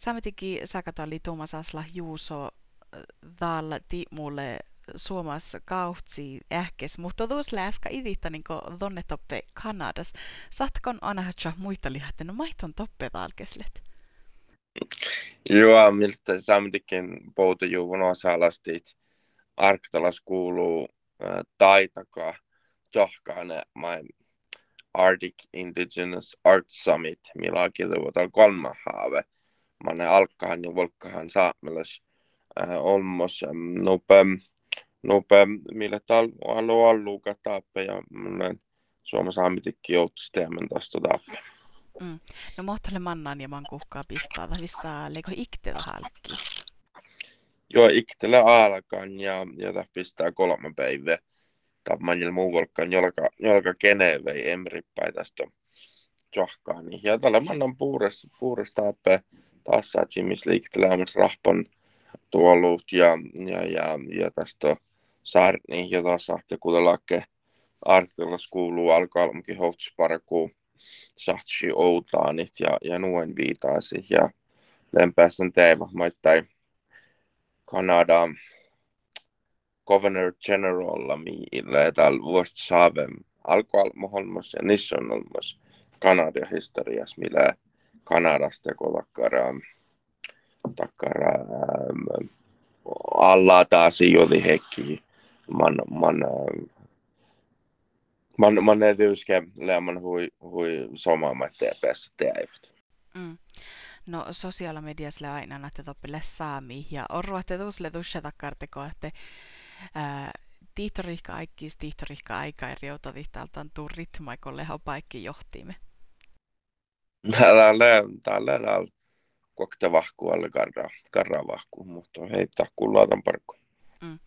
Sametikin sakatali Tuomas Asla Juuso täällä mulle Suomessa kautsi ähkes, mutta tuossa läskä iditä niin tonne toppe Kanadas. Saatkon anahatsa muita lihatte, no maiton toppe valkeslet? Joo, miltä samtikin poutajuuvun osalastit Arktalas kuuluu äh, taitaka johkane mai Arctic Indigenous Art Summit, millä kilvuutal kolma haave. Manne alkkahan ja volkkahan saamelas äh, olmos nope, nope, millä tal alu allu katappe ja mun Suomessa ammitikki joutuisi teemään tästä tappe. Mm. No mohtale mannan ja man kuhkaa pistää vissa leko ikte halkki. Joo, iktele alkan ja, ja pistää kolme päivää. Tammanjil muu volkan jolka, jolka kene vei emrippäi tästä johkaa. Niin. Ja tällä mannan puures, puures tappe taas Jimis liiktelemään rahpon tuolut ja, ja, ja, ja tästä saarni, jota saatte kuulellakke artikkelissa kuuluu alkalmakin hohtsparkuun sahtsi outaanit ja, ja nuen viitaasi ja lempääsen teeva. Maittain Kanada Governor General mille täällä vuosta saavem alkualmoholmos ja niissä on olmos Kanadia historias, millä Kanadasta kun takkara, takkara alla taas jodi hekki man, man man, man är tyske lämman hui, hui somaamat TPS teäivät. Mm. No sosiaala mediassa aina näette toppille saami ja orruatte tuusle tuossa takkarteko, että tiihtorihka aikkiis tiihtorihka aika eri joutavihtaltaan tuu ritmaikolle paikki johtiimme. On täällä on kokte vahku alle karra, karra vahku, mutta heittää kullaatan parkku. Mm.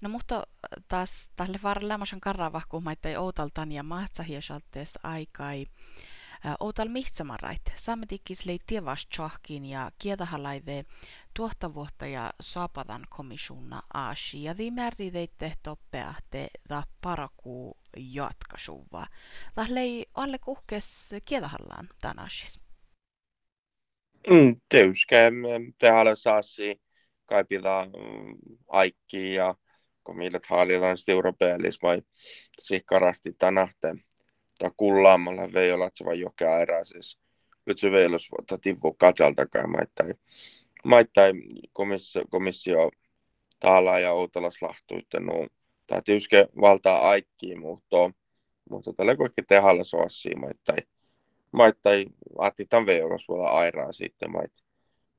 No mutta taas tälle varleemasan karravahkuumaittei outaltan ja mahtsahiasaltees aikai outal mihtsamarrait. Saametikkis tievas tjohkin ja kiedahalaide tuotta vuotta ja saapadan komissiona aasi ja viimääri teitte toppeahte da parakuu jatkasuva. Täh lei alle kuhkes kiedahallaan tän aasis. Mm, teuskä tehalle saasi kaipilla mm, aikki ja kun millet haalitaan sitten europealismai sihkarasti tänähte ta kullaamalla vei olla se vai jokea erää siis nyt se vei olla tivu katsaltakaan maittain maittai komissio, komissio täällä ja Outalas lahtuitte no tämä tyyske valtaa aikkiin mutta mutta tällä kaikki tehalla soassia maittai maittai atitan vei olla suola airaa sitten mait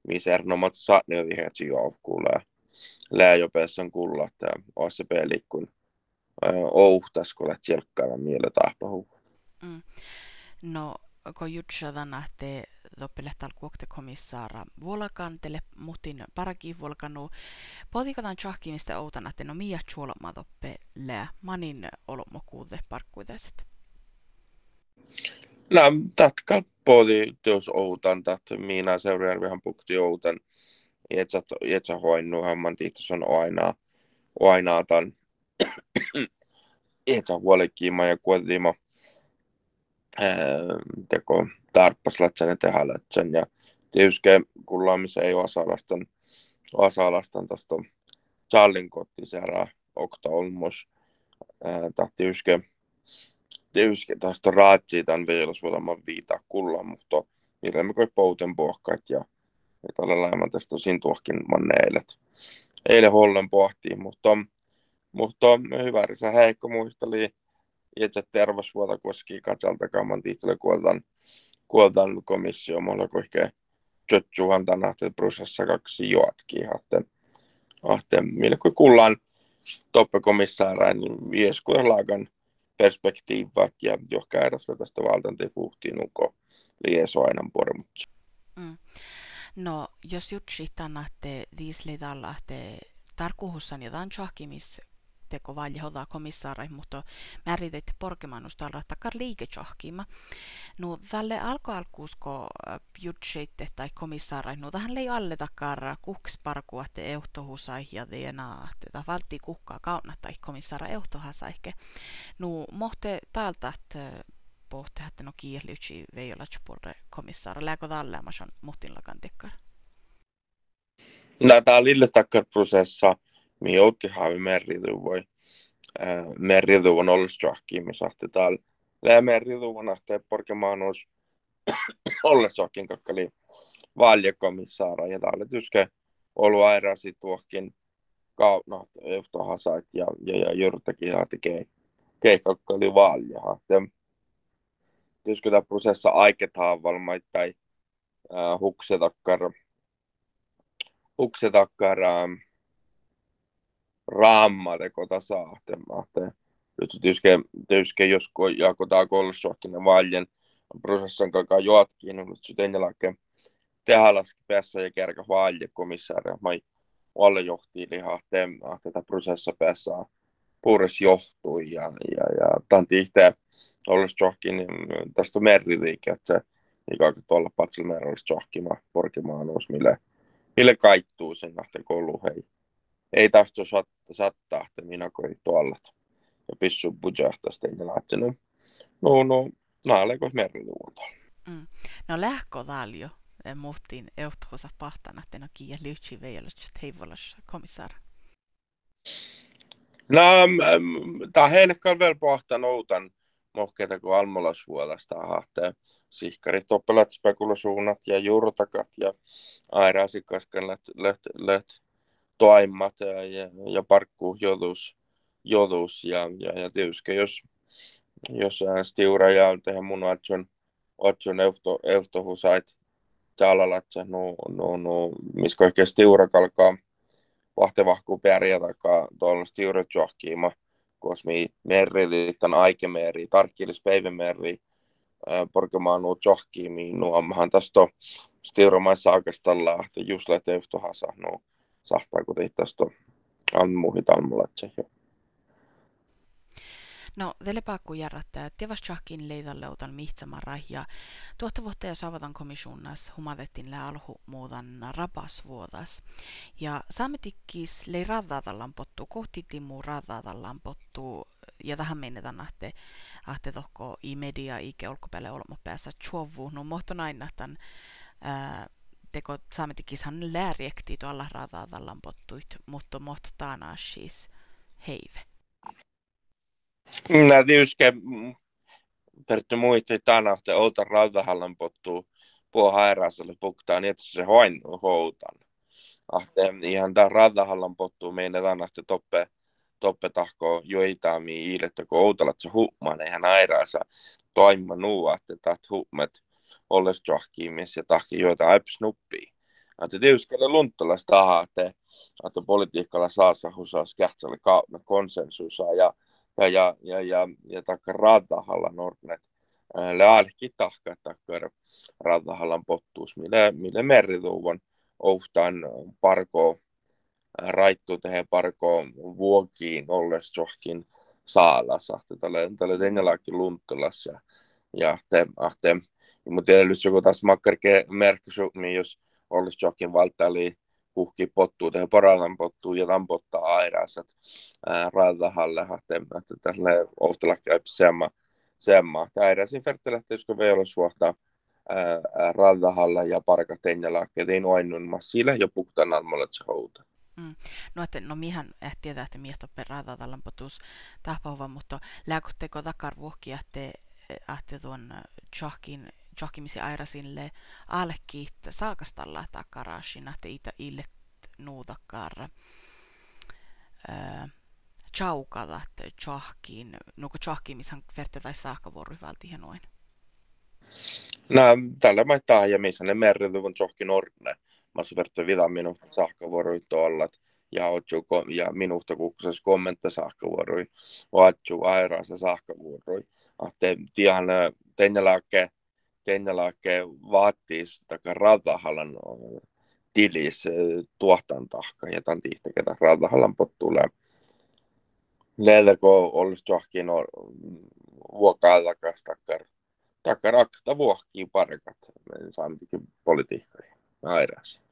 misernomat saatne vihetsi jo kuulee lääjopessan kulla, että ouhtas, kun lähti jelkkaamaan miele tahpahu. Mm. No, kun jutsa nähtee loppele tal kuokte komissaara vuolakantele, mutin paraki vuolkanu. Potikataan tjahkimista outan, että no miä chuoloma toppe lää manin olomokuude parkkuitäiset. No, tatkal poti teos outan, tat minä seuraajärvihan pukti outan etsät, etsä hoinnu man tihtos on aina, aina etsä huolikiima ja kuoltiima teko tarppas lätsän tehdä lätsän ja tietysti kullaamisen ei osalastan osalastan tästä Charlin kotti seura okta olmos yske tietysti tästä raatsi tämän vielä suolama viita kulla mutta millä me koi pouten pohkat ja tällä lailla tästä tosin tuohkin manne eilet. Eilen hollen pohtiin, mutta, mutta hyvä se heikko muisteli itse terveysvuota koski katsalta kamman tihtele kuoltan, komissio, mulla koikee Jötsuhan tänä prosessa kaksi joatkin, että ahte, millä kun kuullaan toppekomissaarain, niin vieskuelaakan perspektiivat ja johka erästä tästä valtanteen puhtiin uko liesoainan pormutsi. Mm. No, jos jutsi tänätte diislidalla, te tarkuhussan jotain tjohkimis teko valje hoda komissaarai, mutta määriteitte porkemanustalla takar liike tjohkima. No, tälle alko alkuusko äh, jutsitte tai komissaarai, no tähän lei alle takar kuks parkua te euhtohusai ja teena, tätä valtti kuhkaa kauna tai komissaara euhtohasaike. No, mohte täältä, pohti, että no kieliutsi vei olla tjupurre komissaara. Lääkö tällä on muhtin lakan tekkar? No, tämä lille takkar prosessa, mi joutti haavi merrituvoi. Merrituvon ollesjohkiin, me saatte täällä. Lää merrituvon ahteen porkemaanus ollesjohkiin, koska oli valjekomissaara ja täällä tyske ollut airasi tuohkin kauna johtohasait ja, ja, ja jyrtäkin haati kei, keikakka oli valjaha. Tyske tämä prosessa aiketaan valmaittain huksetakkar huksetakkar raamateko tasaahtemahte. Nyt tyske, tyske jos jakotaan kolsuakin valjen prosessan kanssa joatkin, mutta sitten jälkeen tehdä laski päässä ja kerkä valje komissaari. Mä alle johti lihaa tätä prosessa päässä puures johtui ja, ja, ja tanti itse olisi johonkin niin tästä meriliike, että se ikään kuin tuolla Patsilmeer olisi johkima porkimaan olisi, mille, mille kaittuu sen nähtä koulu hei. Ei sattaa, että minä koi tuolla ja pissu bujahtaista ei lähtee. No, no, no, naaleeko meriluunta. Mm. No lähkö valjo, muhtiin euthuosa pahtana, että no kiia liutsi veilas, heivolas komissar. No, tämä heille vielä pohtan outan mohkeita kuin almolasvuolasta hahteen sihkarit, oppelat, spekulasuunnat ja juurtakat ja airasikaskan läht, läht, läht toimmat ja, ja, ja parkkuu jotus, jotus ja, ja, ja tietysti jos, jos stiura ja tehdä mun atson euto, eutohusait täällä no, no, no, missä oikein stiura kalkaa vahtevahku pärjätäkaan tuolla stiura johkiima, koska mi merri, tämän aikemeri, tarkkilis päivämeri, porkemaanu johkiimiin, no ammahan tästä stiuramaissa oikeastaan lähti just lähtee yhtähänsä, no sahtaa kun tästä ammuhit almulatse. No, paakku järrättää, että tevas tjahkin ja tuotta vuotta ja saavatan komissionas humatettiin lä alhu muutan rabasvuodas. Ja saametikkis lei raddatallan pottu, kohti timmu raddatallan pottu ja tähän mennetään ahte, ahte tohko i media ike olkopäälle olmo päässä chuovu, no mohton aina tämän ää, teko saametikkishan lääriekti tuolla raddatallan pottuit, mutta mohto taana siis heive. Är ju ska Pertti muisti tänä, että outa rautahallan pottuu puo hairaaselle puktaa niin, että se hoin houtan. Ahte, ihan tämä rautahallan pottuu meidän että toppe, toppe tahko joitaami iilettä, kun outalat se huumaan, eihän hairaasa toima nuu, että taht huumet johkiimis ja tahki joita äpsnuppii. Että tietysti lunttelas tahaa, että, että politiikalla saassa husaus kähtsälle konsensusaa ja ja, ja, ja, ja, ja takka radahalla nornet läälki tahka takkar radahallan pottuus, mille, mille merituuvon ohtaan parko raittu tehdä parko vuokiin olles johonkin saalassa. Tälle, tälle tenjalakin lunttelas ja, ja te, ahte, mutta tietysti joku taas makkarke merkki, niin jos olisi johonkin valtaali kuhki pottuu, tehdä parallan pottuu ja tampottaa airaasat raadahalle, että tälle ohtella käy semma, semma. Äiräsin ferttilähtöiskö vielä suhtaa raadahalla ja parka tenjalaakke, tein oinnun massille ja almolle se houta. Mm. No, että, no mihän eh tietää, että miehto per raadatallan potus tahpauva, mutta lääkotteko takar vuokki, että, että tuon chahkin johkimisi airasille alkiit saakastalla takarashin, että itä illet nuutakar chaukavat chahkiin, nuko chahkimishan verte tai saakavuori valti noin. No, tällä mä taa ja missä ne merrituvun chahkin orne. Mä verte vida minusta saakavuori tuolla ja otju ja minusta kukkosessa kommentta saakavuori. Otju airaasa saakavuori. Ahte tihan tenjälääkke Kennelake vaatii sitä ratahallan tilis tuohtan tahka ja tämän ketä ratahallan pottuulle. Leedako olisi johonkin vuokaa takas takkar, takkar akta vuohkii parkat, saammekin politiikkaa airaasi.